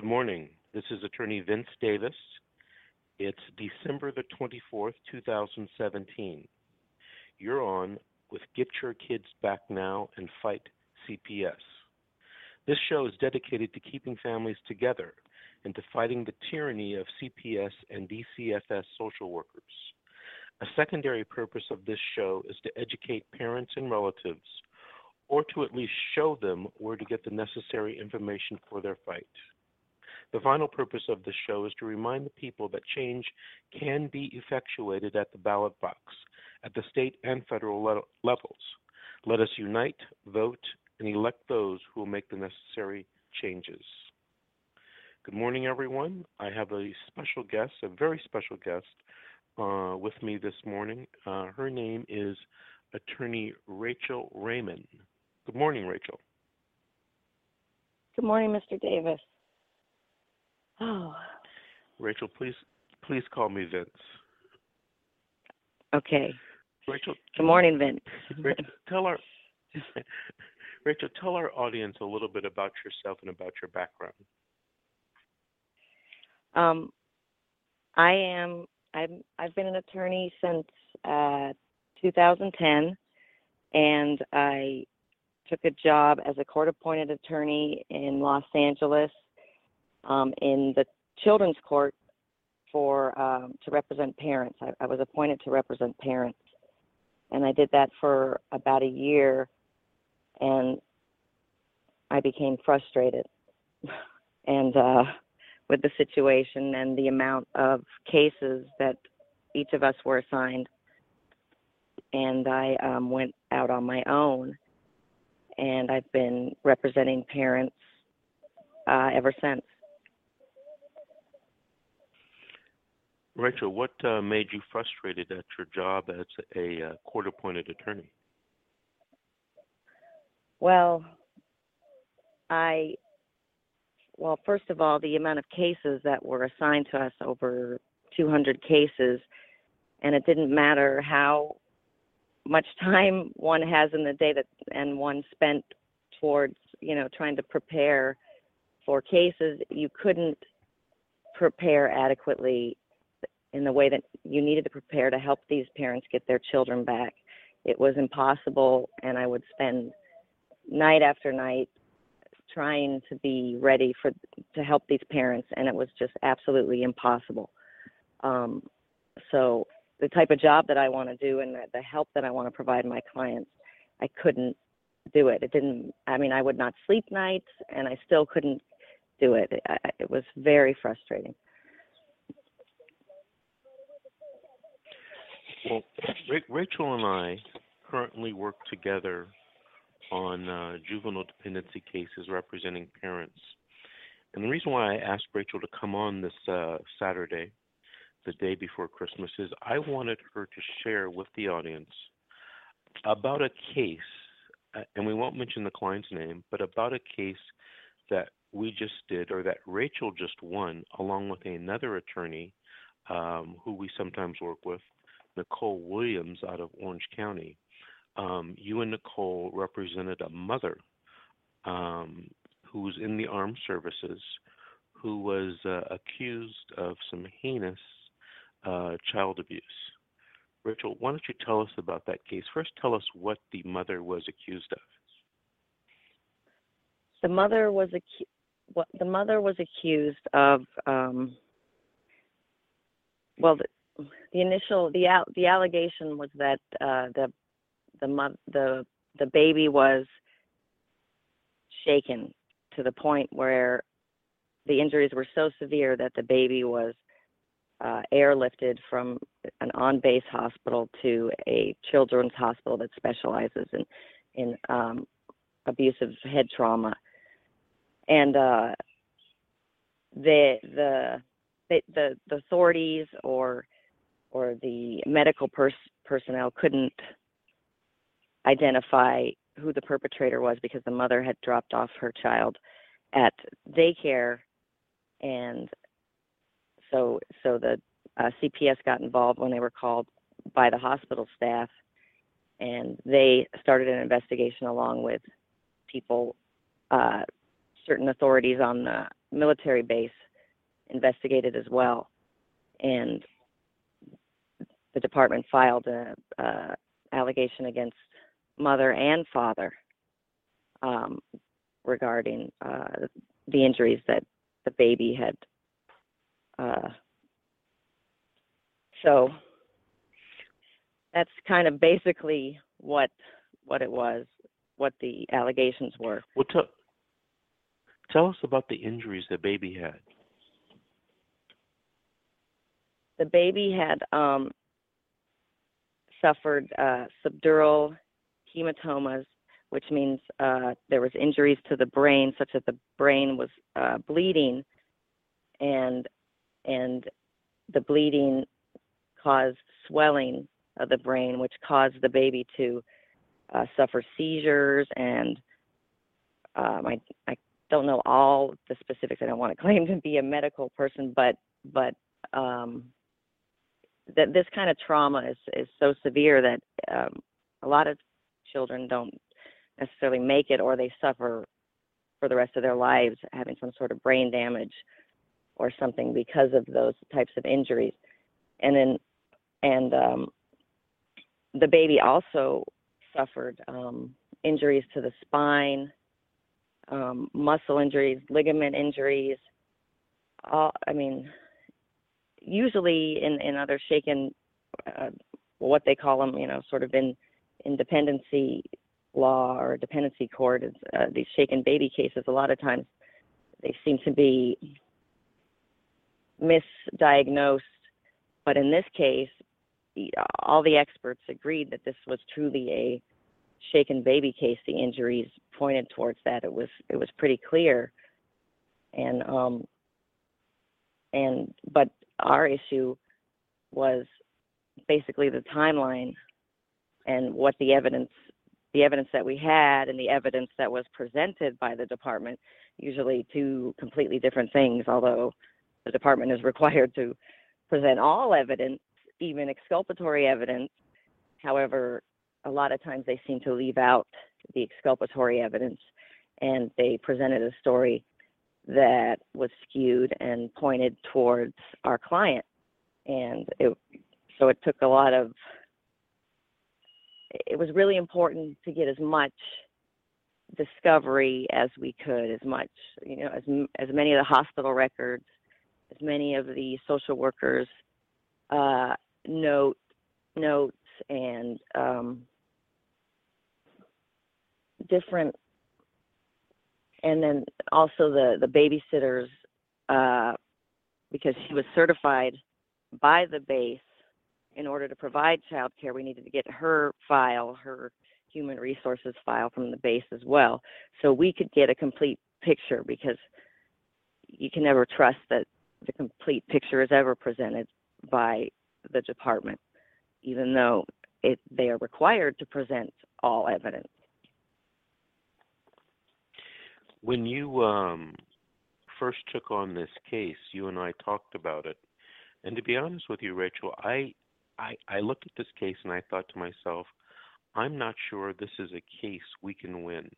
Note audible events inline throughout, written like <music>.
Good morning. This is Attorney Vince Davis. It's December the 24th, 2017. You're on with Get Your Kids Back Now and Fight CPS. This show is dedicated to keeping families together and to fighting the tyranny of CPS and DCFS social workers. A secondary purpose of this show is to educate parents and relatives, or to at least show them where to get the necessary information for their fight. The final purpose of this show is to remind the people that change can be effectuated at the ballot box at the state and federal le- levels. Let us unite, vote, and elect those who will make the necessary changes. Good morning, everyone. I have a special guest, a very special guest, uh, with me this morning. Uh, her name is Attorney Rachel Raymond. Good morning, Rachel. Good morning, Mr. Davis. Oh, <sighs> Rachel, please please call me Vince. okay. Rachel, Good morning, Vince. Rachel, tell our <laughs> Rachel, tell our audience a little bit about yourself and about your background. Um, I am. I'm. I've been an attorney since uh, 2010, and I took a job as a court-appointed attorney in Los Angeles, um, in the children's court for um, to represent parents. I, I was appointed to represent parents, and I did that for about a year, and I became frustrated, <laughs> and uh, with the situation and the amount of cases that each of us were assigned. And I um, went out on my own, and I've been representing parents uh, ever since. Rachel, what uh, made you frustrated at your job as a uh, court-appointed attorney? Well, I well, first of all, the amount of cases that were assigned to us over 200 cases, and it didn't matter how much time one has in the day that and one spent towards you know trying to prepare for cases, you couldn't prepare adequately in the way that you needed to prepare to help these parents get their children back. It was impossible, and I would spend night after night trying to be ready for to help these parents and it was just absolutely impossible. Um, so the type of job that i want to do and the, the help that i want to provide my clients i couldn't do it. It didn't i mean i would not sleep nights and i still couldn't do it. It, it was very frustrating Well, Rachel and I currently work together on uh, juvenile dependency cases representing parents. And the reason why I asked Rachel to come on this uh, Saturday, the day before Christmas, is I wanted her to share with the audience about a case, uh, and we won't mention the client's name, but about a case that we just did or that Rachel just won, along with another attorney um, who we sometimes work with, Nicole Williams out of Orange County um, you and Nicole represented a mother um, who was in the armed services who was uh, accused of some heinous uh, child abuse. Rachel, why don't you tell us about that case? First, tell us what the mother was accused of. The mother was acu- the mother was accused of. Um, well, the, initial the the allegation was that uh, the the the the baby was shaken to the point where the injuries were so severe that the baby was uh, airlifted from an on-base hospital to a children's hospital that specializes in in um, abusive head trauma, and uh, the the the the authorities or or the medical pers- personnel couldn't identify who the perpetrator was because the mother had dropped off her child at daycare. And so so the uh, CPS got involved when they were called by the hospital staff and they started an investigation along with people uh, certain authorities on the military base investigated as well, and the department filed a, a allegation against mother and father um, regarding uh, the injuries that the baby had. Uh, so that's kind of basically what what it was, what the allegations were. Well, tell, tell us about the injuries the baby had. The baby had um, suffered uh, subdural hematomas, which means uh, there was injuries to the brain, such that the brain was uh, bleeding, and and the bleeding caused swelling of the brain, which caused the baby to uh, suffer seizures. And um, I I don't know all the specifics. I don't want to <laughs> claim to be a medical person, but but um, that this kind of trauma is is so severe that um, a lot of children don't necessarily make it, or they suffer for the rest of their lives having some sort of brain damage or something because of those types of injuries. And then and um, the baby also suffered um, injuries to the spine, um, muscle injuries, ligament injuries. All, I mean, usually in, in other shaken, uh, what they call them, you know, sort of in dependency law or dependency court, uh, these shaken baby cases, a lot of times they seem to be misdiagnosed. But in this case, all the experts agreed that this was truly a shaken baby case. The injuries pointed towards that. It was it was pretty clear, and um, and but our issue was basically the timeline and what the evidence the evidence that we had and the evidence that was presented by the department usually two completely different things although the department is <laughs> required to present all evidence even exculpatory evidence. However, a lot of times they seem to leave out the exculpatory evidence and they presented a story that was skewed and pointed towards our client. And it, so it took a lot of, it was really important to get as much discovery as we could, as much, you know, as, as many of the hospital records, as many of the social workers uh, note notes and um, different and then also the the babysitters uh, because she was certified by the base in order to provide child care we needed to get her file her human resources file from the base as well so we could get a complete picture because you can never trust that the complete picture is ever presented by the department, even though it, they are required to present all evidence. When you um, first took on this case, you and I talked about it, and to be honest with you, Rachel, I, I, I looked at this case and I thought to myself, I'm not sure this is a case we can win.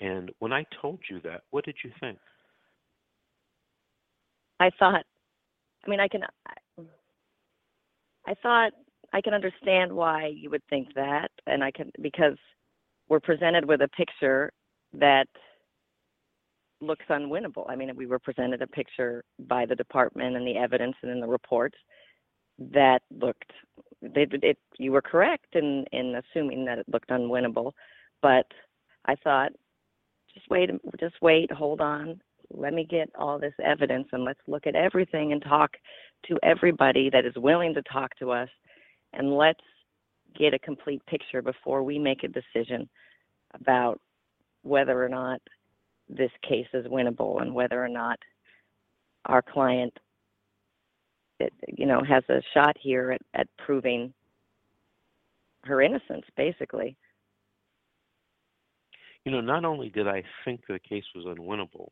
And when I told you that, what did you think? I thought, I mean, I can, I thought I can understand why you would think that, and I can because we're presented with a picture that looks unwinnable. I mean, we were presented a picture by the department and the evidence and in the reports that looked. It, it, you were correct in in assuming that it looked unwinnable, but I thought, just wait, just wait, hold on, let me get all this evidence and let's look at everything and talk to everybody that is willing to talk to us and let's get a complete picture before we make a decision about whether or not this case is winnable and whether or not our client you know has a shot here at, at proving her innocence basically. You know not only did i think the case was unwinnable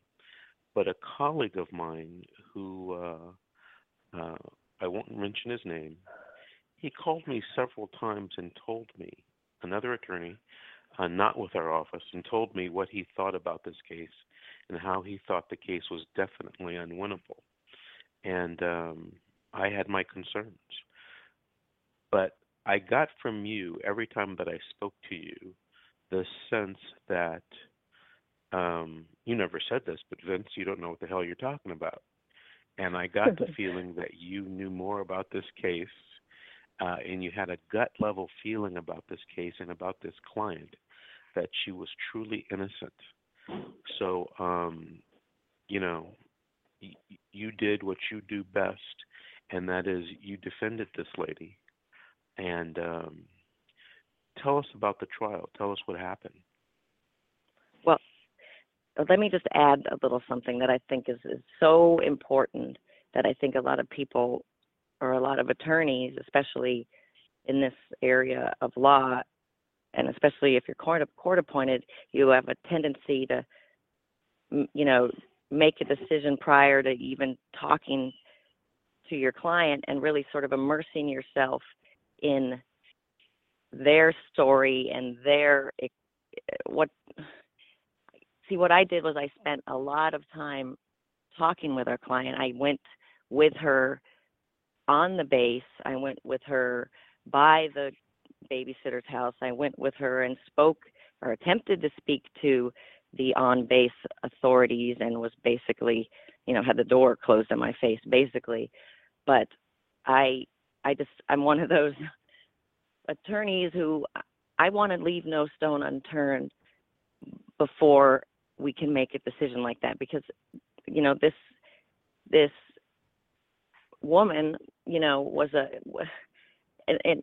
but a colleague of mine who uh, uh, I won't mention his name, he called me several times and told me, another attorney, uh, not with our office, and told me what he thought about this case and how he thought the case was definitely unwinnable. And um, I had my concerns. But I got from you every time that I spoke to you the sense that um, you never said this, but Vince, you don't know what the hell you're talking about. And I got the <laughs> feeling that you knew more about this case uh, and you had a gut level feeling about this case and about this client that she was truly innocent. So, um, you know, y- you did what you do best, and that is you defended this lady. And um, tell us about the trial. Tell us what happened. Well, let me just add a little something that I think is, is so important that I think a lot of people or a lot of attorneys, especially in this area of law, and especially if you're court, court appointed, you have a tendency to, you know, make a decision prior to even talking to your client and really sort of immersing yourself in their story and their eh, what see what I did was I spent a lot of time talking with our client. I went with her on the base. I went with her by the babysitter's house. I went with her and spoke or attempted to speak to the on base authorities and was basically, you know, had the door closed in my face basically. But I I just I'm one of those <laughs> attorneys who I want to leave no stone unturned before we can make a decision like that because you know this this woman you know was a and, and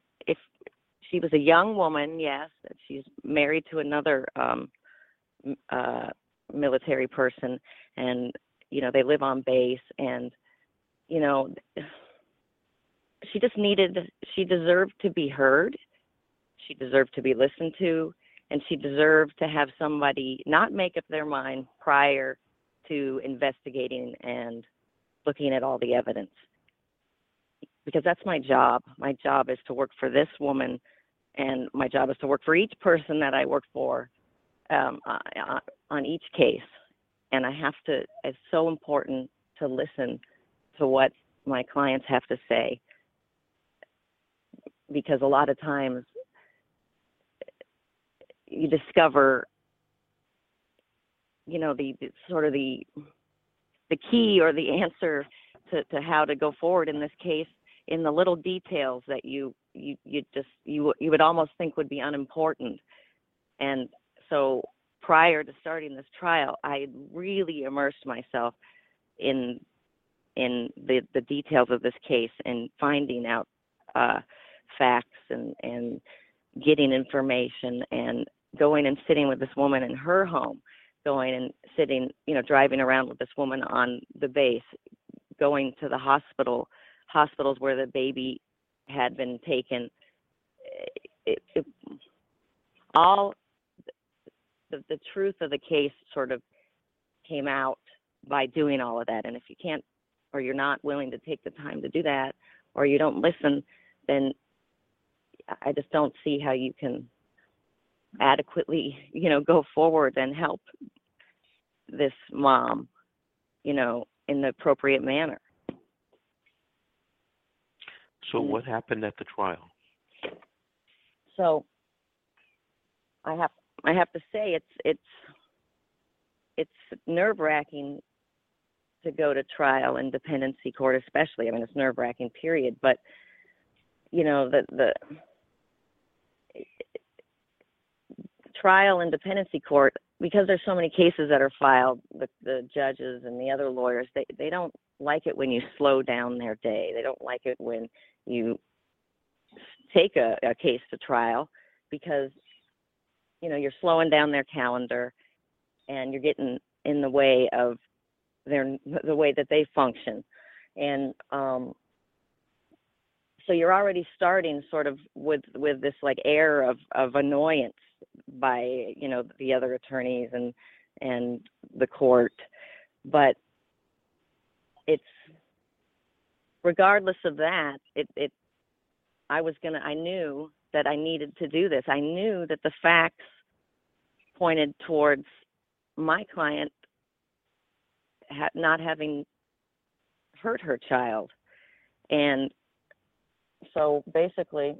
she was a young woman yes she's married to another um uh military person and you know they live on base and you know <sighs> she just needed she deserved to be heard. She deserved to be listened to and she deserved to have somebody not make up their mind prior to investigating and looking at all the evidence. Because that's my job. My job is to work for this woman and my job is to work for each person that i work for um, on each case. And i have to it's so important to listen to what my clients have to say. Because a lot of times you discover you know the, the sort of the the key or the answer to, to how to go forward in this case in the little details that you you you just you you would almost think would be unimportant. And so prior to starting this trial i really immersed myself in in the the details of this case and finding out uh facts and and getting information and going and sitting with this woman in her home going and sitting you know driving around with this woman on the base going to the hospital hospitals where the baby had been taken it, it, all the, the truth of the case sort of came out by doing all of that and if you can't or you're not willing to take the time to do that or you don't listen then I just don't see how you can adequately, you know, go forward and help this mom, you know, in the appropriate manner. So mm-hmm. what happened at the trial? So I have I have to say it's it's it's nerve wracking to go to trial in dependency court especially. I mean it's nerve wracking period. But you know, the the trial in dependency court because there's so many cases that are filed the the judges and the other lawyers they they don't like it when you slow down their day. They don't like it when you take a, a case to trial because you know you're slowing down their calendar and you're getting in the way of their the way that they function. And um so you're already starting sort of with with this like air of of annoyance by you know the other attorneys and and the court but it's regardless of that it it i was going to i knew that i needed to do this i knew that the facts pointed towards my client ha- not having hurt her child. And so basically,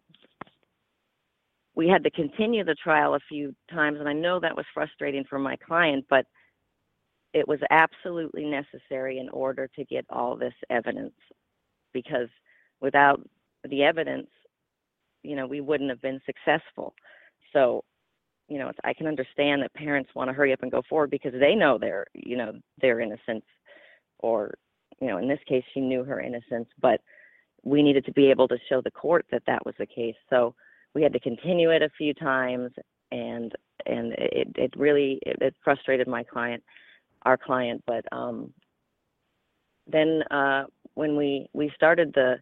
we had to continue the trial a few times, and I know that was frustrating for my client, but it was absolutely necessary in order to get all this evidence because without the evidence, you know, we wouldn't have been successful. So, you know, I can understand that parents want to hurry up and go forward because they know their, you know, their innocence, or, you know, in this case, she knew her innocence, but we needed to be able to show the court that that was the case. So we had to continue it a few times, and and it it really it, it frustrated my client, our client, but um, then uh, when we we started the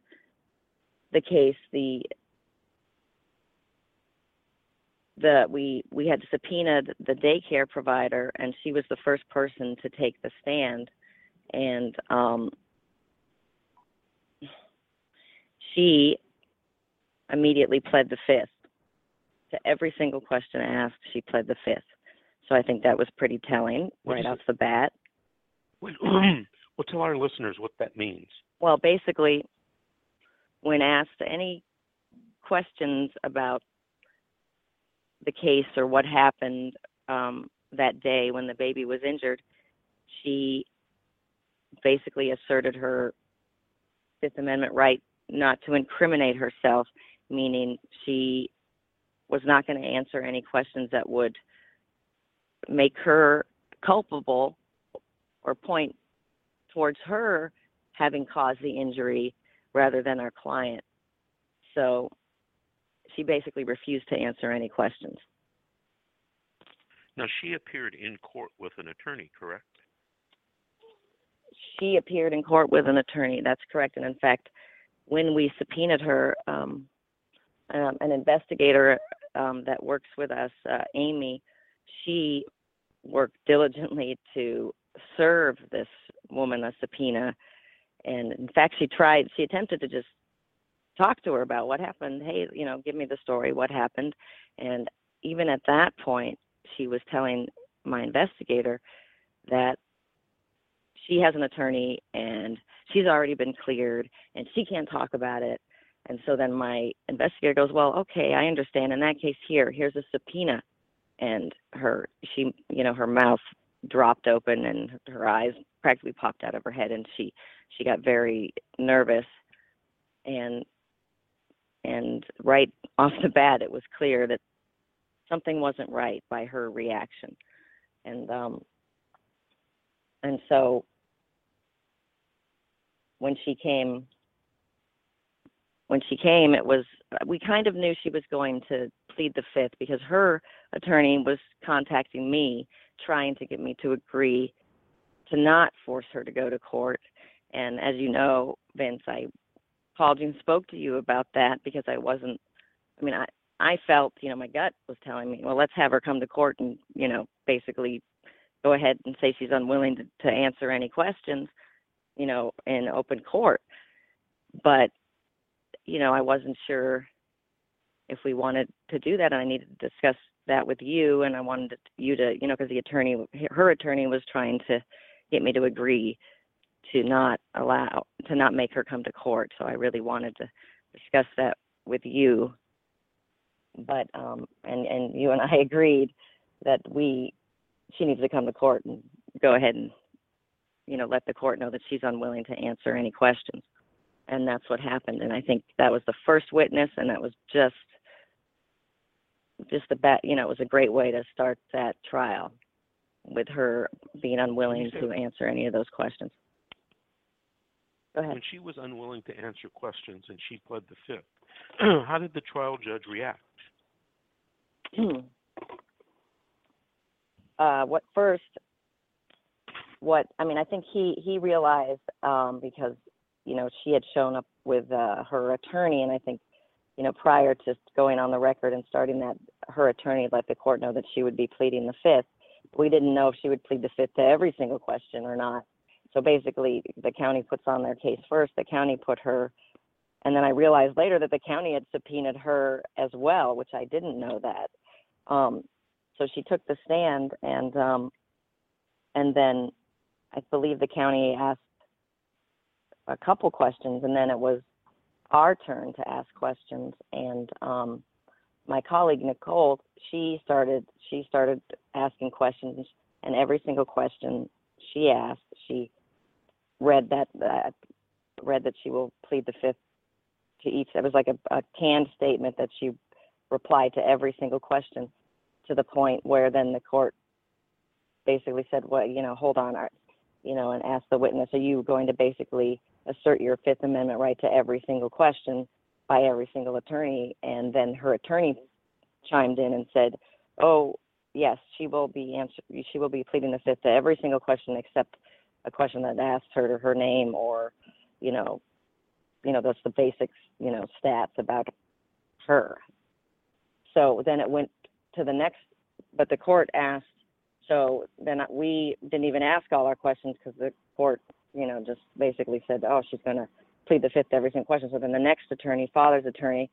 the case, the the we we had subpoenaed the daycare provider, and she was the first person to take the stand, and um, she immediately pled the fifth to every single question asked. She pled the fifth, so I think that was pretty telling What right off the bat. <clears throat> Well, tell our listeners what that means. Well, basically, when asked any questions about the case or what happened um, that day when the baby was injured, she basically asserted her Fifth Amendment right not to incriminate herself, meaning she was not going to answer any questions that would make her culpable or point towards her having caused the injury rather than our client. So she basically refused to answer any questions. Now, she appeared in court with an attorney, correct? She appeared in court with an attorney. That's correct. And in fact, when we subpoenaed her, um, um, an investigator um, that works with us, uh, Amy, she worked diligently to serve this woman a subpoena. And in fact, she tried, she attempted to just talk to her about what happened. Hey, you know, give me the story, what happened. And even at that point, she was telling my investigator that she has an attorney and she's already been cleared and she can't talk about it. And so then my investigator goes, Well, okay, I understand. In that case, here, here's a subpoena. And her, she, you know, her mouth dropped open and her eyes practically popped out of her head and she, she got very nervous. And, and right off the bat, it was clear that something wasn't right by her reaction. And, um, and so when she came when she came it was we kind of knew she was going to plead the fifth because her attorney was contacting me trying to get me to agree to not force her to go to court and as you know vince i called you and spoke to you about that because i wasn't i mean i i felt you know my gut was telling me well let's have her come to court and you know basically go ahead and say she's unwilling to, to answer any questions you know, in open court. But, you know, I wasn't sure if we wanted to do that, and I needed to discuss that with you, and I wanted you to, you know, because the attorney, her attorney, was trying to get me to agree to not allow, to not make her come to court. So I really wanted to discuss that with you. But, um, and and you and I <laughs> agreed that we, she needs to come to court and go ahead and you know, let the court know that she's unwilling to answer any questions. And that's what happened. And I think that was the first witness, and that was just, just the bet. You know, it was a great way to start that trial, with her being unwilling to answer any of those questions. Go ahead. When she was unwilling to answer questions and she pled the fifth, <clears throat> how did the trial judge react? <clears throat> uh, what first? What I mean, I think he he realized um, because you know she had shown up with uh, her attorney, and I think you know prior to going on the record and starting that, her attorney let the court know that she would be pleading the fifth. We didn't know if she would plead the fifth to every single question or not. So basically, the county puts on their case first. The county put her, and then I realized later that the county had subpoenaed her as well, which I didn't know that. Um, so she took the stand and um and then I believe the county asked a couple questions and then it was our turn to ask questions. And um my colleague Nicole she started she started asking questions and every single question she asked she read that that read that she will plead the fifth to each. It was like a, a canned statement that she replied to every single question to the point where then the court basically said well you know hold on you know and asked the witness are you going to basically assert your fifth amendment right to every single question by every single attorney. And then her attorney chimed in and said oh yes she will be answer she will be pleading the fifth to every single question except a question that asks her her name or you know you know that's the basics you know stats about her. So then it went to the next but the court asked so then we didn't even ask all our questions because the court you know just basically said oh she's going to plead the fifth every single question. So then the next attorney father's attorney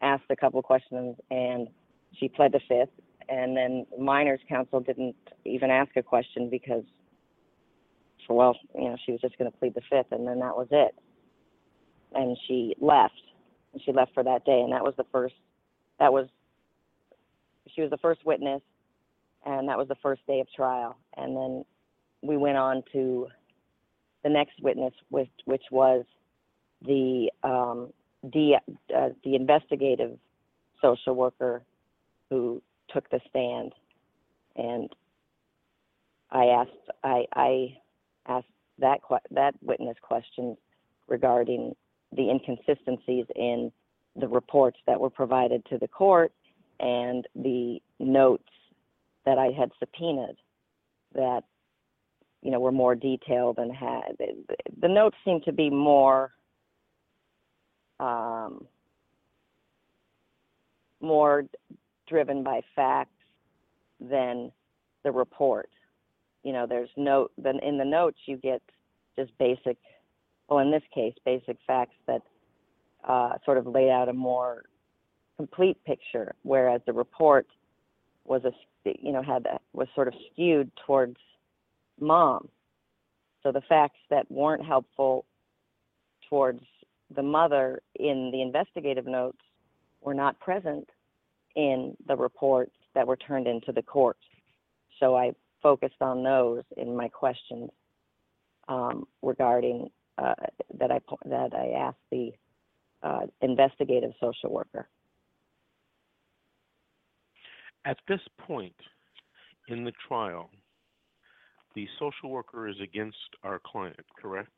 asked a couple questions and she pled the fifth. And then minors counsel didn't even ask a question because for well you know she was just going to plead the fifth and then that was it. And she left. She left for that day. And that was the first that was she was the first witness and that was the first day of trial. And then we went on to the next witness which which was the um the uh, the investigative social worker who took the stand. And I asked I I asked that that witness questions regarding the inconsistencies in the reports that were provided to the court and the notes that I had subpoenaed that you know were more detailed and had the notes seemed to be more um, more driven by facts than the report. You know, there's no then in the notes you get just basic well in this case basic facts that uh, sort of laid out a more complete picture, whereas the report was a you know had was sort of skewed towards mom. So the facts that weren't helpful towards the mother in the investigative notes were not present in the reports that were turned into the court. So I focused on those in my questions um, regarding uh, that I that I asked the uh, investigative social worker. At this point in the trial, the social worker is against our client, correct?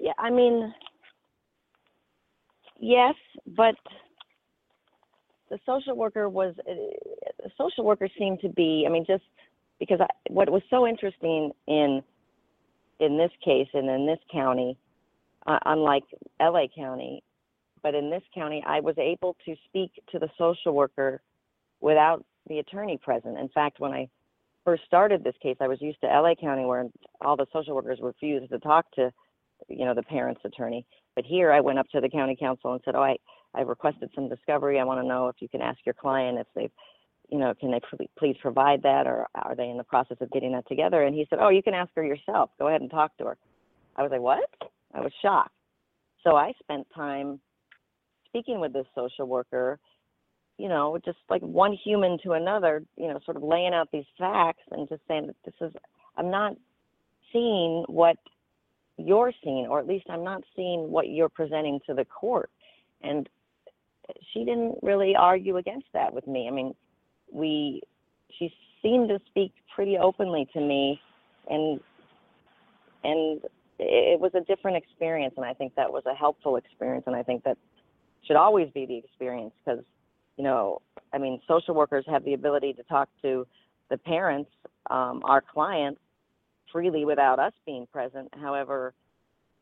Yeah, I mean, yes, but the social worker was the social worker seemed to be. I mean, just because I, what was so interesting in in this case and in this county, uh, unlike LA County, but in this county, I was able to speak to the social worker without the attorney present. In fact, when I first started this case, I was used to LA County where all the social workers refused to talk to, you know, the parent's attorney. But here I went up to the county counsel and said, "Oh, I I've requested some discovery. I want to know if you can ask your client if they've, you know, can they please provide that or are they in the process of getting that together?" And he said, "Oh, you can ask her yourself. Go ahead and talk to her." I was like, "What?" I was shocked. So I spent time speaking with this social worker, you know, just like one human to another, you know, sort of laying out these facts and just saying that this is, I'm not seeing what you're seeing, or at least I'm not seeing what you're presenting to the court. And she didn't really argue against that with me. I mean, we, she seemed to speak pretty openly to me and, and it was a different experience. And I think that was a helpful experience. And I think that should always be the experience because you know i mean social workers have the ability to talk to the parents um, our clients freely without us being present however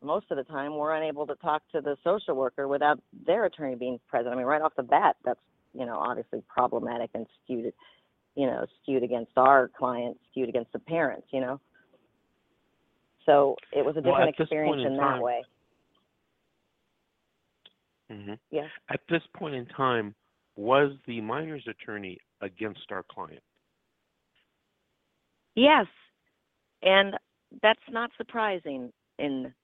most of the time we're unable to talk to the social worker without their attorney being present i mean right off the bat that's you know obviously problematic and skewed you know skewed against our clients skewed against the parents you know so it was a different well, experience in, in that way Mm-hmm. Yeah. At this point in time, Was the minor's attorney against our client? Yes, and that's not surprising in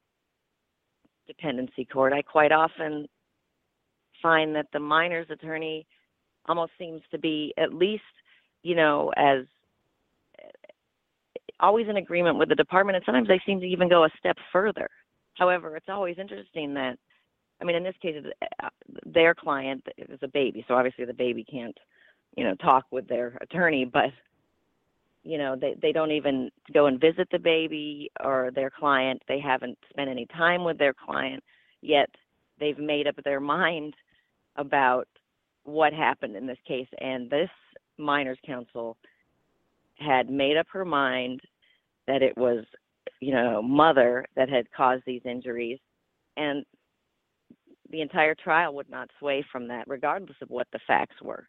dependency court. I quite often find that the minor's attorney almost seems to be at least, you know, as always in agreement with the department, and sometimes they seem to even go a step further. However, it's always interesting that, I mean, in this case, uh, their client is a baby, so obviously the baby can't, you know, talk with their attorney, but you know they they don't even go and visit the baby or their client. They haven't spent any time with their client yet. They've made up their mind about what happened in this case and this minors counsel had made up her mind that it was you know mother that had caused these injuries and the entire trial would not sway from that regardless of what the facts were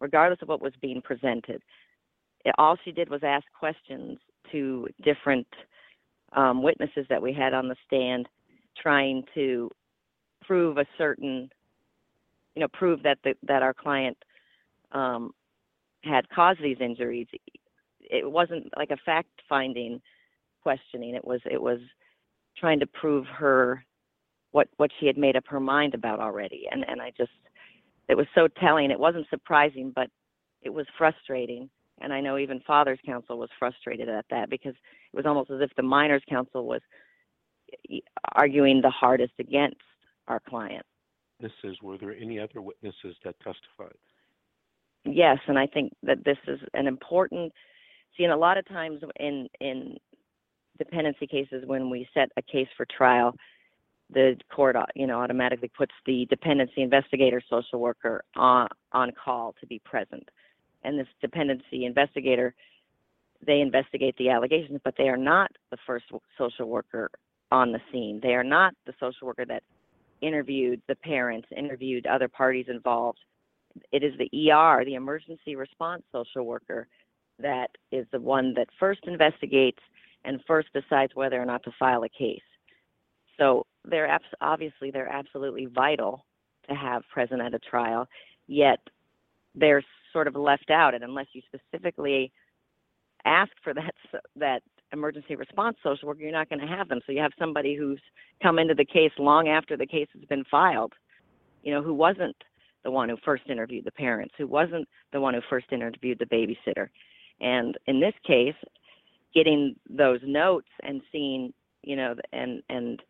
regardless of what was being presented all she did was ask questions to different um, witnesses that we had on the stand, trying to prove a certain, you know, prove that the, that our client um, had caused these injuries. It wasn't like a fact-finding questioning. It was it was trying to prove her what what she had made up her mind about already. And and I just it was so telling. It wasn't surprising, but it was frustrating and I know even Father's Counsel was frustrated at that because it was almost as if the Minors Counsel was arguing the hardest against our client. Witnesses, were there any other witnesses that testified? Yes, and I think that this is an important. See, and a lot of times in in dependency cases, when we set a case for trial, the court, you know, automatically puts the dependency investigator, social worker on on call to be present and this dependency investigator, they investigate the allegations, but they are not the first social worker on the scene. They are not the social worker that interviewed the parents, interviewed other parties involved. It is the ER, the emergency response social worker, that is the one that first investigates and first decides whether or not to file a case. So they're abs- obviously they're absolutely vital to have present at a trial. Yet they're sort of left out. And unless you specifically ask for that that emergency response social worker, you're not going to have them. So you have somebody who's come into the case long after the case has been filed, you know, who wasn't the one who first interviewed the parents, who wasn't the one who first interviewed the babysitter. And in this case, getting those notes and seeing, you know, and and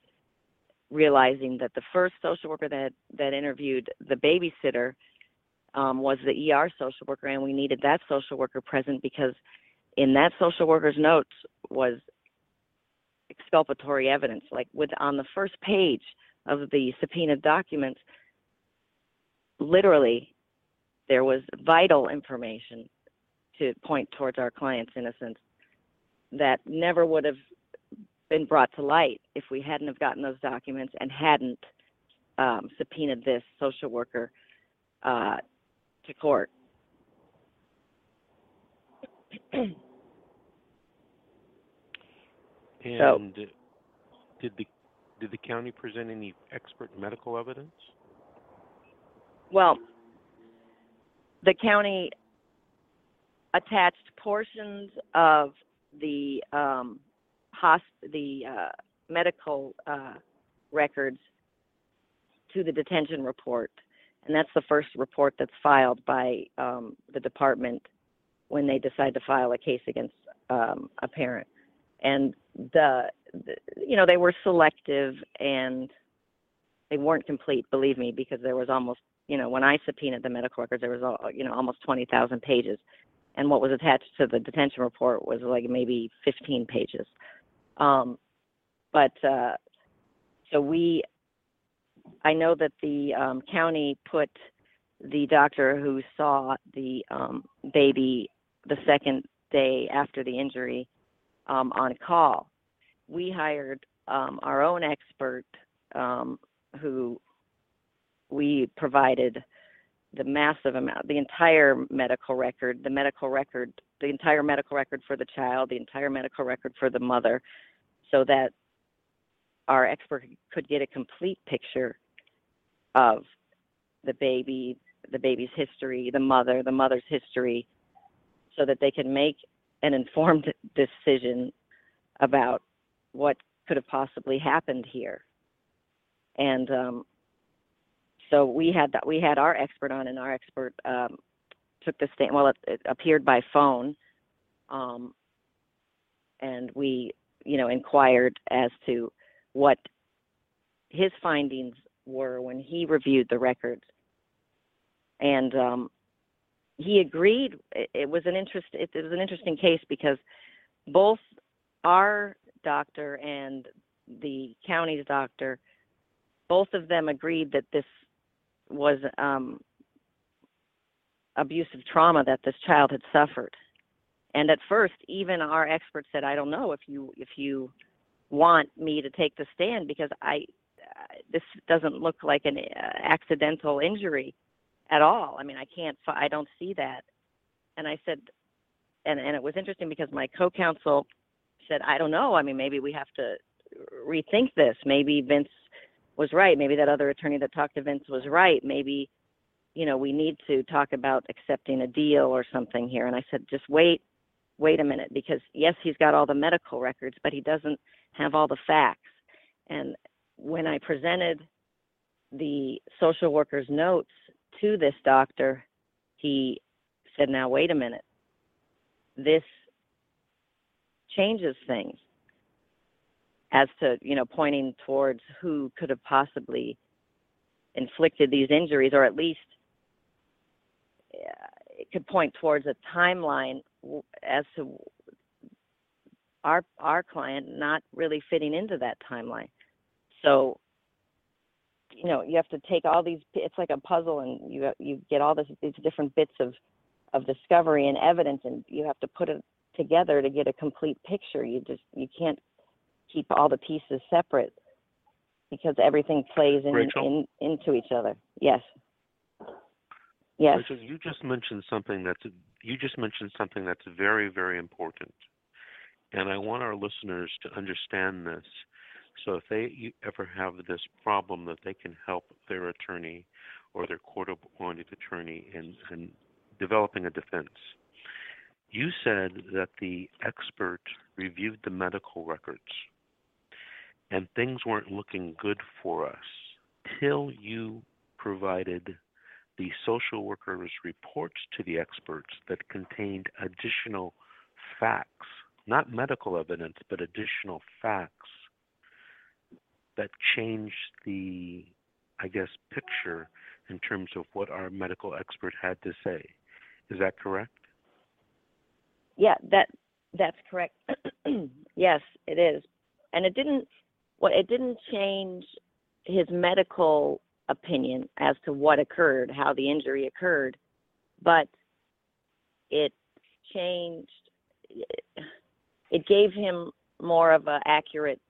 realizing that the first social worker that that interviewed the babysitter um, was the ER social worker, and we needed that social worker present because in that social worker's notes was exculpatory evidence. Like with on the first page of the subpoenaed documents, literally there was vital information to point towards our client's innocence that never would have been brought to light if we hadn't have gotten those documents and hadn't um, subpoenaed this social worker uh, to court. <clears throat> and So- did the did the county present any expert medical evidence? Well, the county attached portions of the um, hosp- the uh, medical uh, records to the detention report and that's the first report that's filed by um, the department when they decide to file a case against um, a parent. And the, the, you know, they were selective and they weren't complete, believe me, because there was almost, you know, when I subpoenaed the medical records, there was, you know, almost 20,000 pages. And what was attached to the detention report was like maybe 15 pages. Um, but uh, so we I know that the um, county put the doctor who saw the um, baby the second day after the injury um, on call. We hired um, our own expert um, who we provided the massive amount, the entire medical record, the medical record, the entire medical record for the child, the entire medical record for the mother, so that our expert could get a complete picture of the baby, the baby's history, the mother, the mother's history, so that they can make an informed decision about what could have possibly happened here. And um, so we had that. We had our expert on, and our expert um, took the stand. Well, it, it appeared by phone, um, and we, you know, inquired as to what his findings were when he reviewed the records, and um, he agreed. It, it was an interest. It, it was an interesting case because both our doctor and the county's doctor, both of them agreed that this was um, abusive trauma that this child had suffered. And at first, even our expert said, "I don't know if you if you want me to take the stand because I uh, this doesn't look like an uh, accidental injury at all. I mean, I can't I don't see that." And I said, and and it was interesting because my co-counsel said, "I don't know. I mean, maybe we have to rethink this. Maybe Vince was right. Maybe that other attorney that talked to Vince was right. Maybe, you know, we need to talk about accepting a deal or something here. And I said, just wait, wait a minute, because yes, he's got all the medical records, but he doesn't have all the facts. And when I presented the social worker's notes to this doctor, he said, now wait a minute. This changes things as to you know pointing towards who could have possibly inflicted these injuries or at least uh, it could point towards a timeline as to our our client not really fitting into that timeline so you know you have to take all these it's like a puzzle and you you get all this these different bits of of discovery and evidence and you have to put it together to get a complete picture you just you can't keep all the pieces separate because everything plays in, in into each other. Yes. Yes. Rachel, you just mentioned something that's you just mentioned something that's very very important, and I want our listeners to understand this. So if they ever have this problem, that they can help their attorney or their court-appointed attorney in, in developing a defense. You said that the expert reviewed the medical records and things weren't looking good for us till you provided the social workers' reports to the experts that contained additional facts, not medical evidence, but additional facts that changed the, I guess, picture in terms of what our medical expert had to say. Is that correct? Yeah, that that's correct. <clears throat> yes, it is. And it didn't well, it didn't change his medical opinion as to what occurred, how the injury occurred, but it changed. It gave him more of an accurate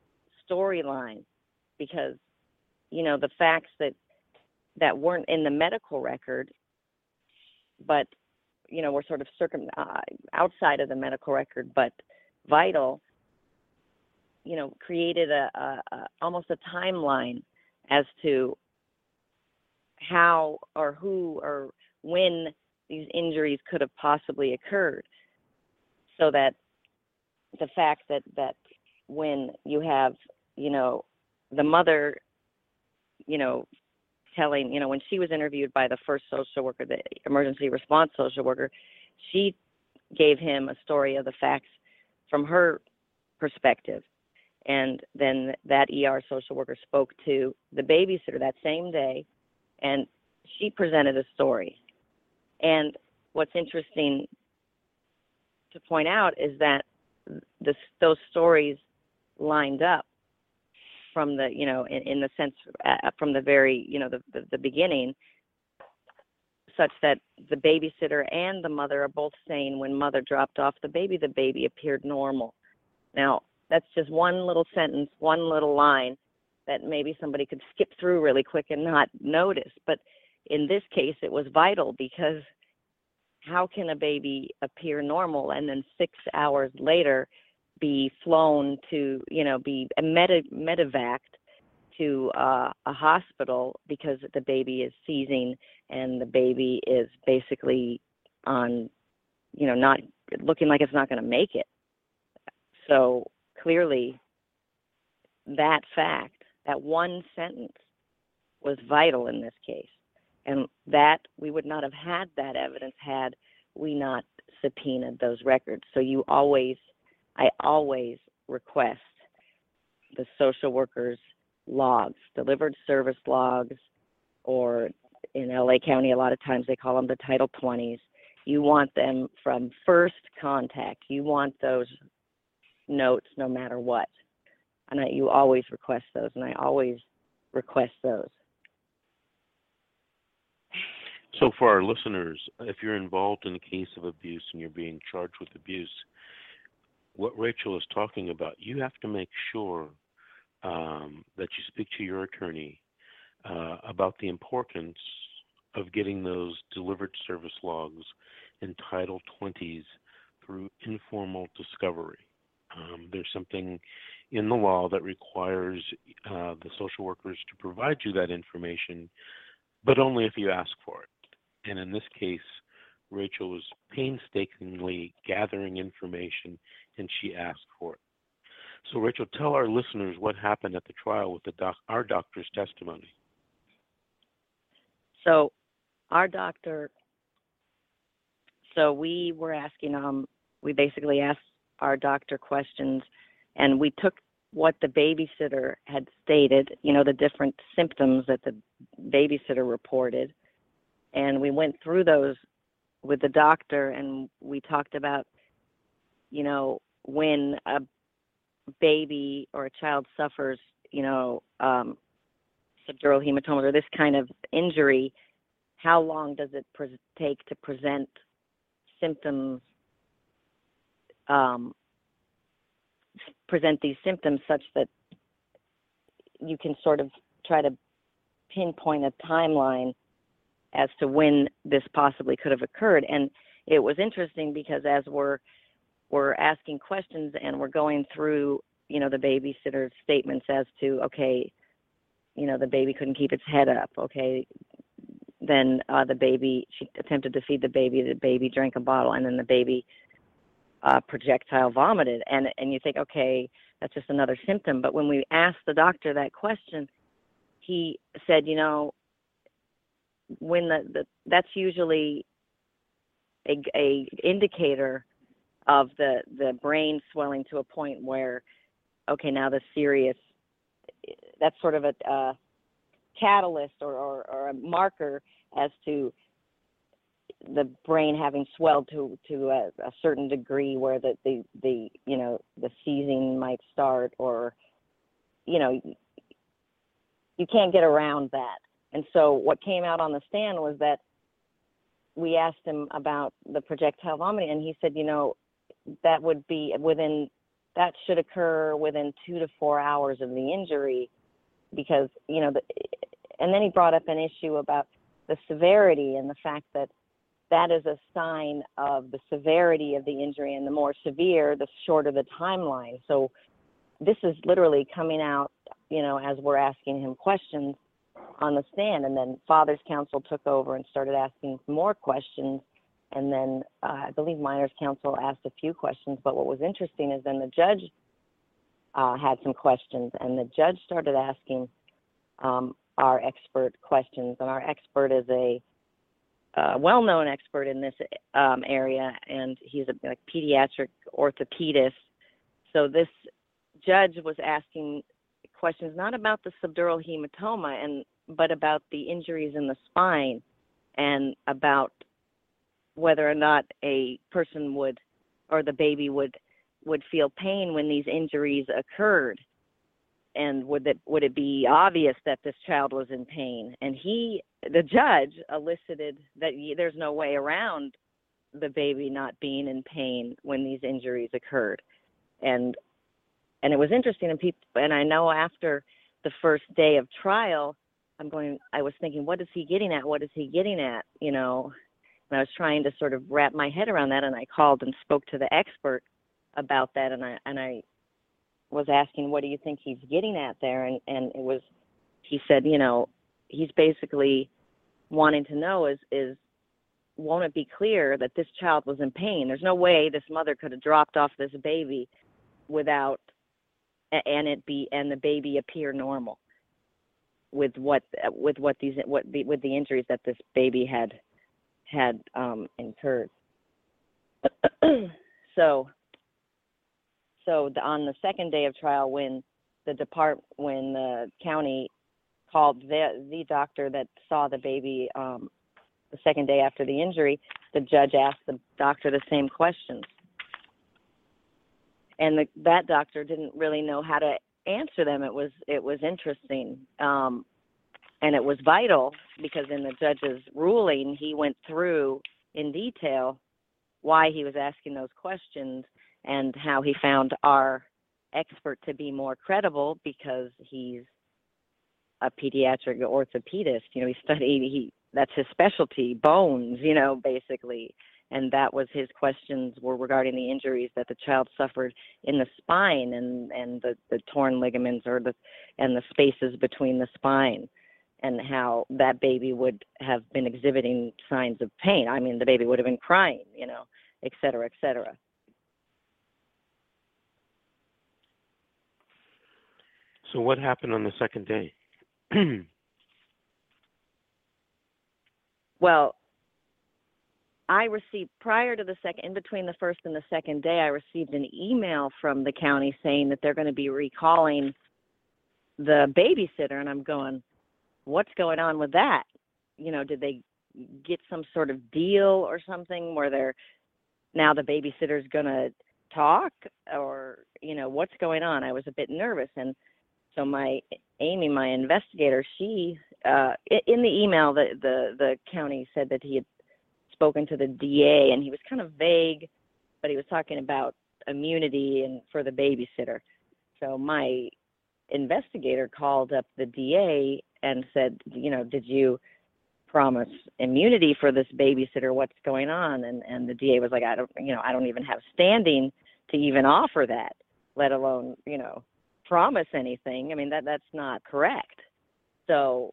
storyline because, you know, the facts that that weren't in the medical record, but you know, were sort of circum uh, outside of the medical record, but vital you know, created a, a, a almost a timeline as to how or who or when these injuries could have possibly occurred. So that the fact that that when you have you know the mother you know telling you know when she was interviewed by the first social worker the emergency response social worker she gave him a story of the facts from her perspective. And then that ER social worker spoke to the babysitter that same day, and she presented a story. And what's interesting to point out is that this, those stories lined up from the, you know, in, in the sense uh, from the very, you know, the, the, the beginning, such that the babysitter and the mother are both saying when mother dropped off the baby, the baby appeared normal. Now, that's just one little sentence, one little line that maybe somebody could skip through really quick and not notice. But in this case, it was vital because how can a baby appear normal and then six hours later be flown to, you know, be medi- medevaced to uh, a hospital because the baby is seizing and the baby is basically on, you know, not looking like it's not going to make it. So clearly, that fact, that one sentence, was vital in this case. And that we would not have had that evidence had we not subpoenaed those records. So you always, I always request the social workers logs, delivered service logs, or in LA County, a lot of times they call them the Title 20s. You want them from first contact. You want those notes no matter what. And I, you always request those, and I always request those. So, for our listeners, if you're involved in a case of abuse and you're being charged with abuse, what Rachel is talking about, you have to make sure um, that you speak to your attorney uh, about the importance of getting those delivered service logs in Title 20s through informal discovery. Um, there's something in the law that requires uh, the social workers to provide you that information, but only if you ask for it. And in this case, Rachel was painstakingly gathering information and she asked for it. So, Rachel, tell our listeners what happened at the trial with the doc- our doctor's testimony. So, our doctor, so we were asking, um, we basically asked our doctor questions and we took what the babysitter had stated, you know, the different symptoms that the babysitter reported, and we went through those with the doctor and we talked about, you know, when a baby or a child suffers, you know, um, subdural hematoma or this kind of injury, how long does it pre- take to present symptoms, um, present these symptoms such that you can sort of try to pinpoint a timeline as to when this possibly could have occurred. And it was interesting because as we're we're asking questions and we're going through, you know, the babysitter's statements as to, okay, you know, the baby couldn't keep its head up. Okay, then uh, the baby she attempted to feed the baby. The baby drank a bottle, and then the baby uh, projectile vomited. And and you think, okay, that's just another symptom. But when we asked the doctor that question, he said, you know, when the, the that's usually a, a indicator of the the brain swelling to a point where okay now the serious that's sort of a, catalyst or, or, or a marker as to the brain having swelled to to a, a certain degree where the, the the you know the seizing might start or you know you can't get around that. And so what came out on the stand was that we asked him about the projectile vomiting, and he said, you know, that would be within that should occur within two to four hours of the injury, because you know, the, and then he brought up an issue about the severity and the fact that that is a sign of the severity of the injury, and the more severe, the shorter the timeline. So this is literally coming out, you know, as we're asking him questions on the stand. And then Father's Counsel took over and started asking more questions. And then uh, I believe Minors Counsel asked a few questions. But what was interesting is then the judge uh, had some questions, and the judge started asking um, our expert questions. And our expert is a uh, well-known expert in this um, area, and he's a like, pediatric orthopedist. So this judge was asking questions not about the subdural hematoma and but about the injuries in the spine and about whether or not a person would or the baby would would feel pain when these injuries occurred and would it would it be obvious that this child was in pain and he the judge elicited that there's no way around the baby not being in pain when these injuries occurred and and it was interesting and people and I know after the first day of trial I'm going, I was thinking, what is he getting at? What is he getting at? You know, and I was trying to sort of wrap my head around that. And I called and spoke to the expert about that. And I, and I was asking, what do you think he's getting at there? And, and it was he said, you know, he's basically wanting to know is is won't it be clear that this child was in pain? There's no way this mother could have dropped off this baby without and it be and the baby appear normal with what with what these what the with the injuries that this baby had had um incurred <clears throat> so so the, on the second day of trial when the depart when the county called the the doctor that saw the baby um the second day after the injury the judge asked the doctor the same questions and the, that doctor didn't really know how to answer them. It was it was interesting um and it was vital because in the judge's ruling he went through in detail why he was asking those questions and how he found our expert to be more credible because he's a pediatric orthopedist. You know, he studied he that's his specialty, bones, you know, basically. And that was his questions were regarding the injuries that the child suffered in the spine and, and the, the torn ligaments or the and the spaces between the spine and how that baby would have been exhibiting signs of pain. I mean the baby would have been crying, you know, et cetera, et cetera. So what happened on the second day? <clears throat> well, I received prior to the second, in between the first and the second day, I received an email from the county saying that they're going to be recalling the babysitter, and I'm going, what's going on with that? You know, did they get some sort of deal or something where they're now the babysitter's going to talk, or you know, what's going on? I was a bit nervous, and so my Amy, my investigator, she uh, in the email the the the county said that he had spoken to the DA and he was kind of vague, but he was talking about immunity and for the babysitter. So my investigator called up the DA and said, you know, did you promise immunity for this babysitter? What's going on? And and the DA was like, I don't, you know, I don't even have standing to even offer that, let alone, you know, promise anything. I mean, that that's not correct. So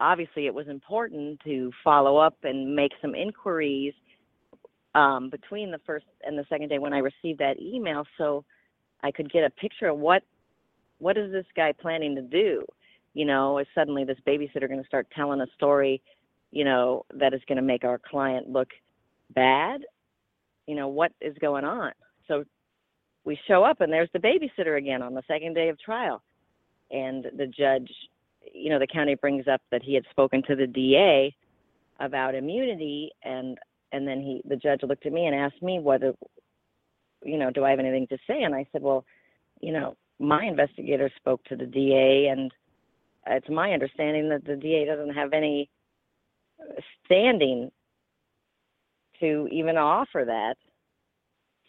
obviously, it was important to follow up and make some inquiries um, between the first and the second day when I received that email, so I could get a picture of what what is this guy planning to do. You know, is suddenly this babysitter going to start telling a story, you know, that is going to make our client look bad? You know, what is going on? We show up and there's the babysitter again on the second day of trial. And the judge you know the county brings up that he had spoken to the DA about immunity and and then he the judge looked at me and asked me whether you know do I have anything to say? And I said well you know my investigator spoke to the DA and it's my understanding that the DA doesn't have any standing to even offer that.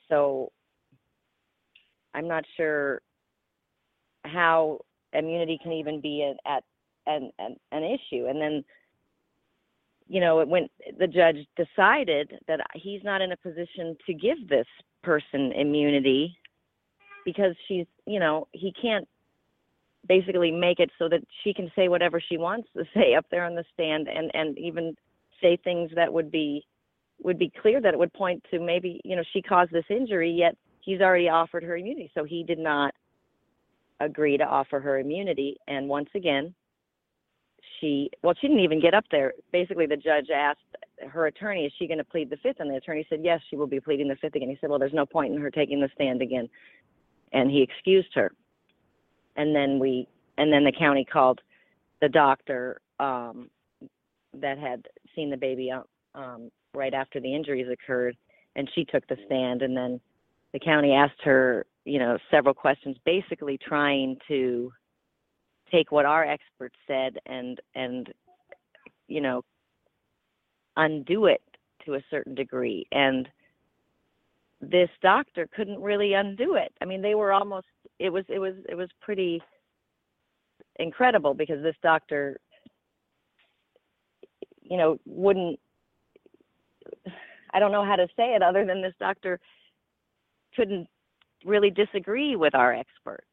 So I'm not sure how immunity can even be at, at an, an an issue. And then, you know, when the judge decided that he's not in a position to give this person immunity because she's, you know, he can't basically make it so that she can say whatever she wants to <laughs> say up there on the stand and and even say things that would be would be clear that it would point to maybe you know she caused this injury yet he's already offered her immunity. So he did not agree to offer her immunity. And once again, she, well, she didn't even get up there. Basically, the judge asked her attorney, is she going to plead the fifth? And the attorney said, yes, she will be pleading the fifth again. He said, well, there's no point in her taking the stand again. And he excused her. And then we, and then the county called the doctor um, that had seen the baby um, right after the injuries occurred. And she took the stand. And then the county asked her, you know, several questions, basically trying to take what our experts said and and you know undo it to a certain degree. And this doctor couldn't really undo it. I mean they were almost it was it was it was pretty incredible because this doctor you know wouldn't i don't know how to say it other than this doctor couldn't really disagree with our expert.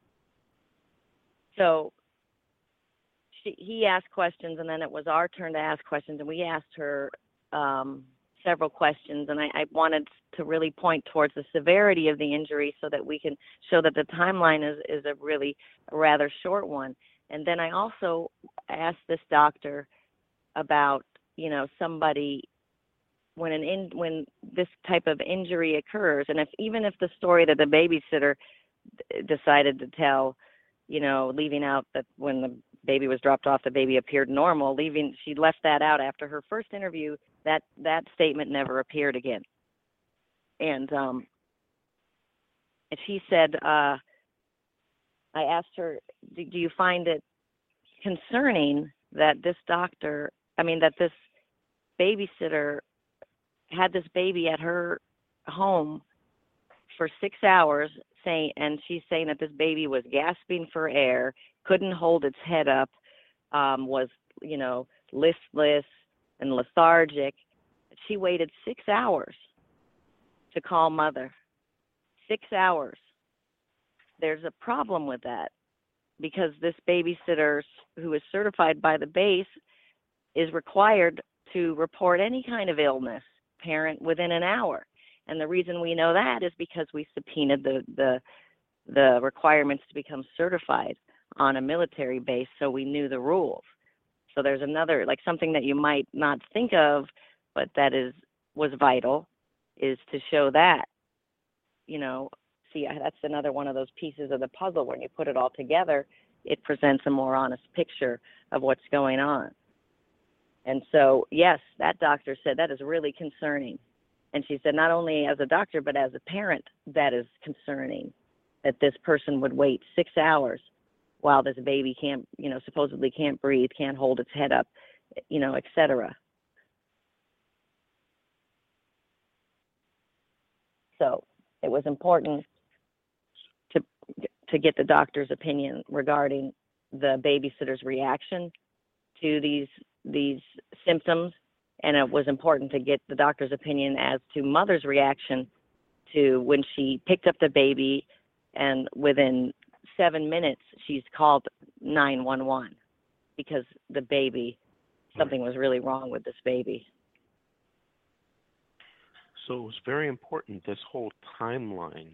So she he asked questions and then it was our turn to ask questions and we asked her um, several questions and I, I wanted to really point towards the severity of the injury so that we can show that the timeline is is a really rather short one and then I also asked this doctor about you know somebody when an in when this type of injury occurs and if even if the story that the babysitter d- decided to tell you know leaving out that when the baby was dropped off the baby appeared normal leaving she left that out after her first interview that that statement never appeared again. And um and she said uh i asked her do, do you find it concerning that this doctor i mean that this babysitter had this baby at her home for six hours saying and she's saying that this baby was gasping for air couldn't hold its head up um was you know listless and lethargic. She waited six hours to call mother. Six hours. There's a problem with that because this babysitter who is certified by the base is required to report any kind of illness parent within an hour. And the reason we know that is because we subpoenaed the the the requirements to become certified on a military base so we knew the rules. So there's another like something that you might not think of but that is was vital is to show that you know see that's another one of those pieces of the puzzle. When you put it all together it presents a more honest picture of what's going on and so yes that doctor said that is really concerning. And she said not only as a doctor but as a parent that is concerning that this person would wait six hours while this baby can't you know supposedly can't breathe can't hold its head up you know et cetera. So it was important to to get the doctor's opinion regarding the babysitter's reaction to these these symptoms and it was important to get the doctor's opinion as to mother's reaction to when she picked up the baby and within seven minutes she's called 911 because the baby something was really wrong with this baby So it was very important, this whole timeline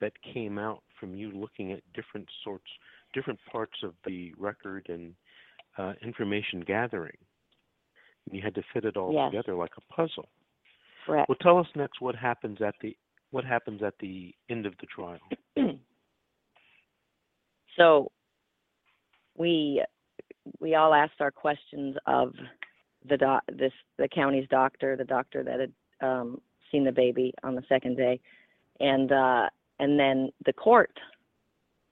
that came out from you looking at different sorts, different parts of the record and uh, information gathering. And you had to fit it all Yes. together like a puzzle. correct Well, tell us next what happens at the what happens at the end of the trial. <clears throat> so we we all asked our questions of the doc this the county's doctor the doctor that had um seen the baby on the second day and uh and then the court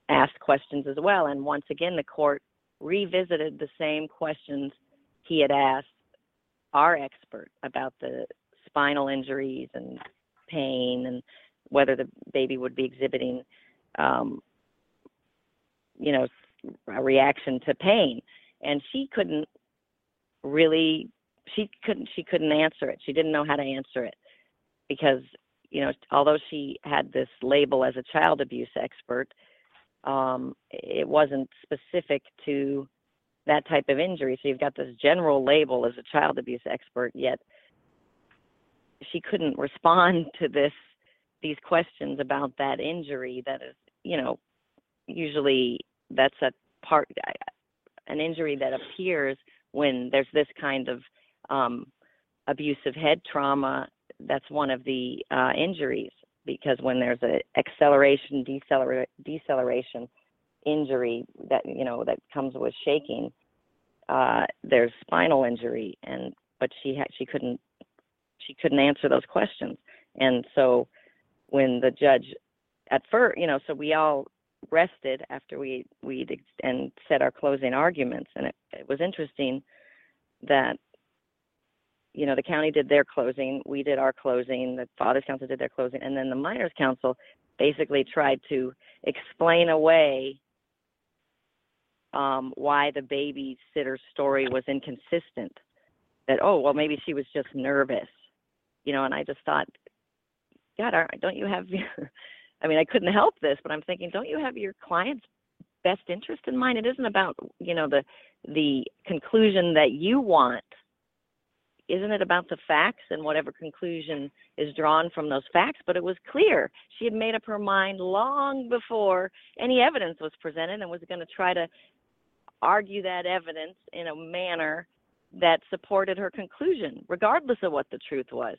asked questions as well and once again the court revisited the same questions he had asked our expert about the spinal injuries and pain and whether the baby would be exhibiting um you know a reaction to pain. And she couldn't really she couldn't she couldn't answer it. She didn't know how to answer it because you know although she had this label as a child abuse expert um it wasn't specific to that type of injury. So you've got this general label as a child abuse expert yet she couldn't respond <laughs> to this these questions about that injury that is you know usually that's a part an injury that appears when there's this kind of um, abusive head trauma. That's one of the uh, injuries because when there's a acceleration decelerate, deceleration injury that you know that comes with shaking uh, there's spinal injury and but she had she couldn't she couldn't answer those questions. And so when the judge at first you know so we all rested after we we and said our closing arguments. And it, it was interesting that you know the county did their closing we did our closing the father's counsel did their closing and then the minors counsel basically tried to explain away um why the babysitter's story was inconsistent that oh well maybe she was just nervous you know and i just thought god don't you have your <laughs> I mean, I couldn't help this, but I'm thinking, don't you have your client's best interest in mind. It isn't about, you know, the the conclusion that you want. Isn't it about the facts and whatever conclusion is drawn from those facts? But it was clear she had made up her mind long before any evidence was presented and was going to try to argue that evidence in a manner that supported her conclusion, regardless of what the truth was.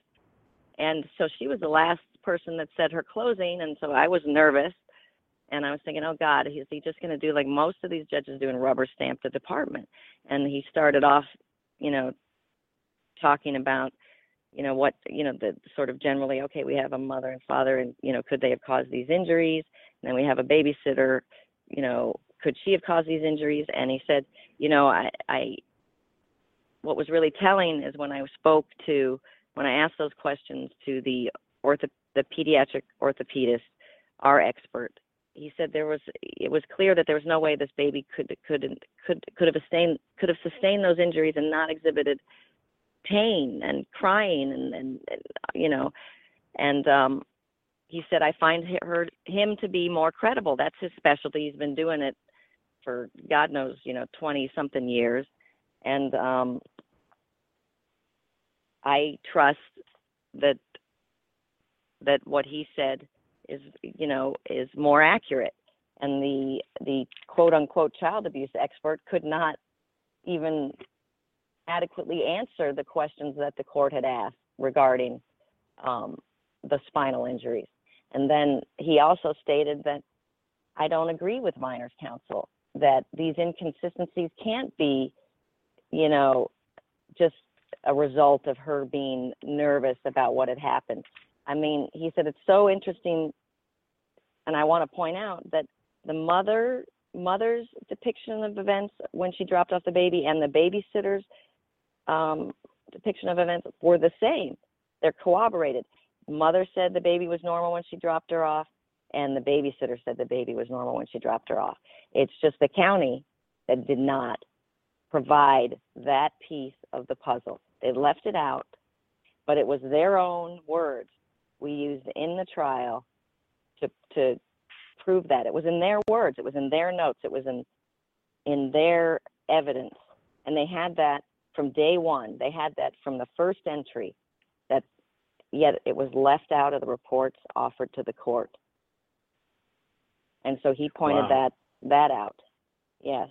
And so she was the last person that said her closing, and so I was nervous. And I was thinking, oh God, is he just going to do like most of these judges do and rubber stamp the department? And he started off, you know, talking about, you know, what, you know, the sort of generally, okay, we have a mother and father, and you know, could they have caused these injuries? And then we have a babysitter, you know, could she have caused these injuries? And he said, you know, I, I what was really telling is when I spoke to when I asked those questions to the ortho, the pediatric orthopedist, our expert, he said there was it was clear that there was no way this baby could could could could have sustained could have sustained those injuries and not exhibited pain and crying and and, and you know and um he said I find her him to be more credible that's his specialty he's been doing it for god knows you know 20 something years. And um I trust that that what he said is you know is more accurate. And the the quote unquote child abuse expert could not even adequately answer the questions that the court had asked regarding um, the spinal injuries. And then he also stated that I don't agree with minors counsel that these inconsistencies can't be you know just a result of her being nervous about what had happened. I mean, he said it's so interesting, and I want to point out that the mother mother's depiction of events when she dropped off the baby and the babysitter's um, depiction of events were the same. They're corroborated. Mother said the baby was normal when she dropped her off, and the babysitter said the baby was normal when she dropped her off. It's just the county that did not provide that piece of the puzzle. They left it out, but it was their own words we used in the trial to to prove that. It was in their words, it was in their notes, it was in in their evidence. And they had that from day one. They had that from the first entry that yet it was left out of the reports offered to the court. And so he pointed Wow. that that out. Yes.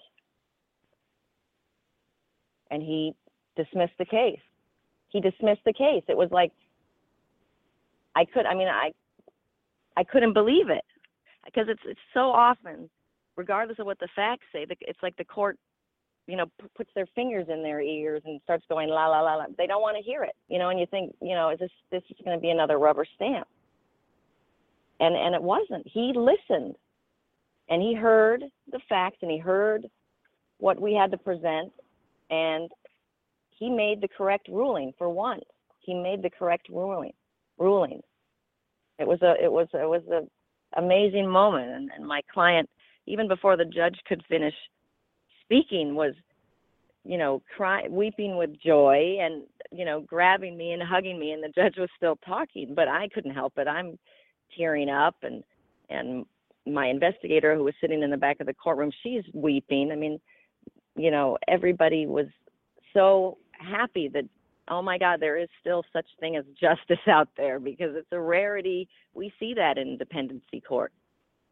And he dismissed the case. He dismissed the case. It was like I could I mean I I couldn't believe it because it's it's so often regardless of what the facts say it's like the court you know p- puts their fingers in their ears and starts going la la la la they don't want to hear it you know and you think you know is this this is going to be another rubber stamp and and it wasn't he listened and he heard the facts and he heard what we had to present and he made the correct ruling for once. He made the correct ruling. Ruling. It was a it was it was a amazing moment, and, and my client, even before the judge could finish speaking, was you know cry weeping with joy and you know grabbing me and hugging me, and the judge was still talking, but I couldn't help it. I'm tearing up, and and my investigator who was sitting in the back of the courtroom, she's weeping. I mean, you know, everybody was so happy that oh my god there is still such thing as justice out there because it's a rarity we see that in dependency court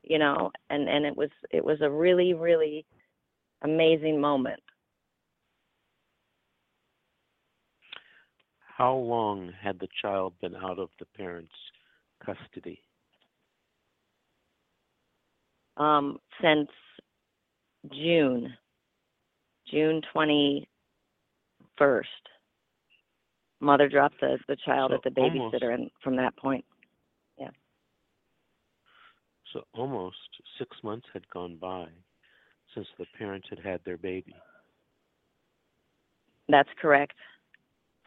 you know and and it was it was a really really amazing moment How long had the child been out of the parents' custody? Um since june june twenty first mother dropped the the child So at the almost- babysitter and from that point yeah. So almost six months had gone by since the parents had had their baby. That's correct.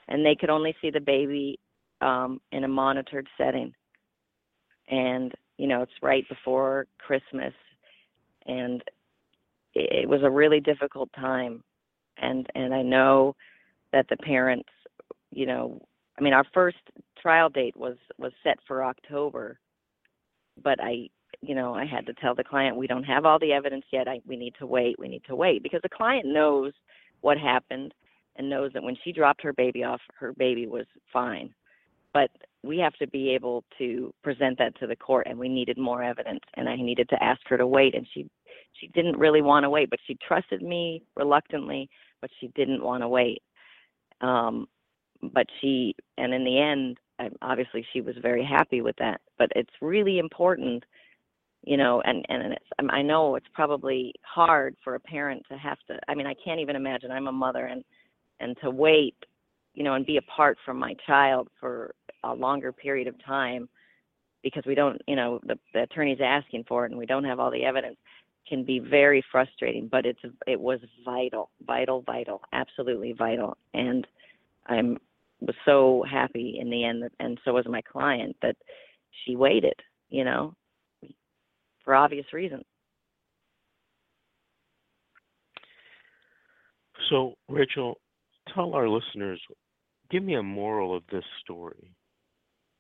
And they could only see the baby um, in a monitored setting. And, you know, it's right before Christmas. And it, was a really difficult time. And, and I know that the parents, you know, I mean, our first trial date was, was set for October, but I, you know, I had to tell the client we don't have all the evidence yet. I, we need to wait. We need to wait because the client knows what happened and knows that when she dropped her baby off, her baby was fine. But we have to be able to present that to the court, and we needed more evidence. And I needed to ask her to wait, and she she didn't really want to wait, but she trusted me reluctantly, but she didn't want to wait. Um, but she, and in the end, obviously she was very happy with that. But it's really important, you know, and and it's I know it's probably hard for a parent to have to. I mean, I can't even imagine. I'm a mother, and and to wait, you know, and be apart from my child for a longer period of time because we don't, you know, the, the attorney's asking for it and we don't have all the evidence can be very frustrating, but it's it was vital, vital, vital, absolutely vital. And I'm was so happy in the end, that, and so was my client that she waited, you know, for obvious reasons. So, Rachel, tell our listeners, give me a moral of this story.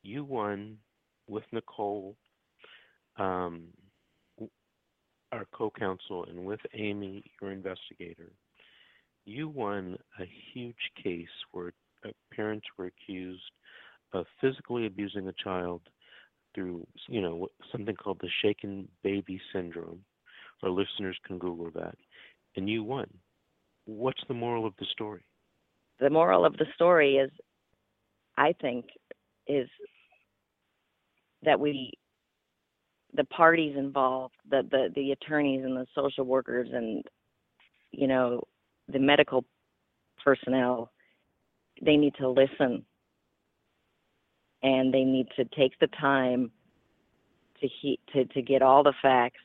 You won with Nicole, um, our co counsel, and with Amy, your investigator. You won a huge case where parents were accused of physically abusing a child through, you know, something called the shaken baby syndrome. Our listeners can Google that. And you won. What's the moral of the story? The moral of the story is, I think, is that we, the parties involved, the, the, the attorneys and the social workers and, you know, the medical personnel they need to listen. And they need to take the time to he, to to get all the facts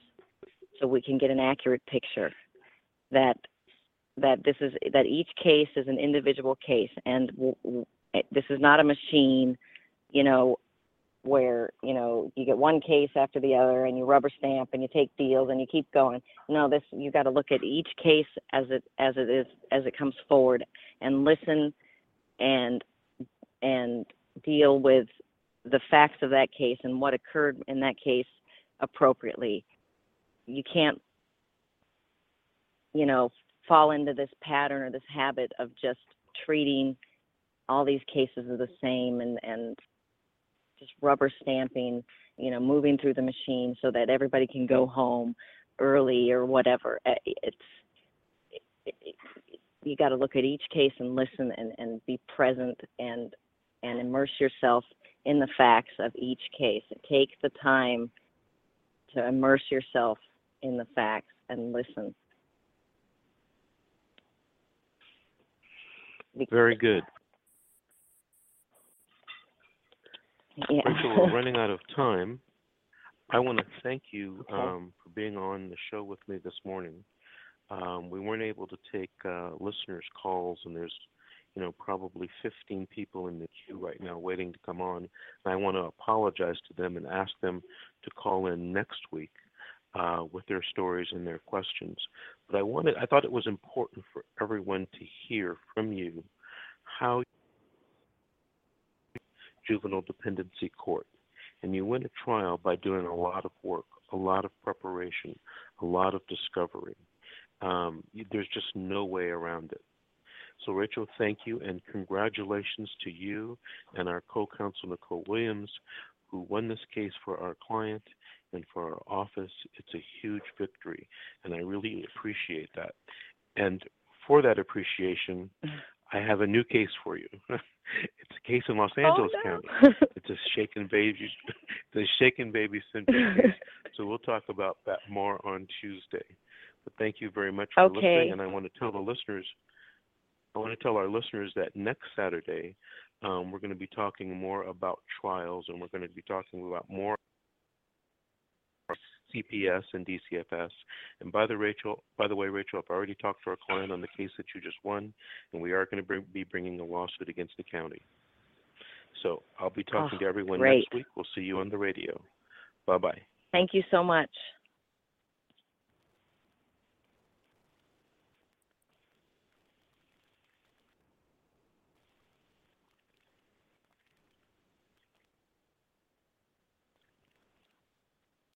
so we can get an accurate picture that that this is that each case is an individual case and w- w- this is not a machine you know where you know you get one case after the other and you rubber stamp and you take deals and you keep going no this you got to look at each case as it as it is as it comes forward and listen and and deal with the facts of that case and what occurred in that case appropriately. You can't, you know, fall into this pattern or this habit of just treating all these cases as the same and and just rubber stamping, you know, moving through the machine so that everybody can go home early or whatever. Eh, it's it, it, you got to look at each case and listen and, and be present and and immerse yourself in the facts of each case. Take the time to immerse yourself in the facts and listen. Very good. Yeah. Rachel, we're running out of time. I want to thank you <laughs> um, for being on the show with me this morning. Um, we weren't able to take uh, listeners' calls, and there's, you know, probably 15 people in the queue right now waiting to come on. And I want to apologize to them and ask them to call in next week with their stories and their questions. But I wanted, I thought it was important for everyone to hear from you how juvenile dependency court, and you win a trial by doing a lot of work, a lot of preparation, a lot of discovery. Um, there's just no way around it. So, Rachel, thank you and congratulations to you and our co counsel, Nicole Williams, who won this case for our client and for our office. It's a huge victory, and I really appreciate that. And for that appreciation, I have a new case for you. <laughs> it's a case in Los oh, Angeles oh, no. County. <laughs> It's a shaken baby, <laughs> the shaken baby syndrome case. So we'll talk about that more on Tuesday. But thank you very much for okay. listening. And I want to tell the listeners, I want to tell our listeners that next Saturday, um, we're going to be talking more about trials, and we're going to be talking about more CPS and DCFS. And by the Rachel, by the way, Rachel, I've already talked to our client on the case that you just won, and we are going to bring, be bringing a lawsuit against the county. So I'll be talking oh, to everyone great. next week. We'll see you on the radio. Bye bye. Thank you so much.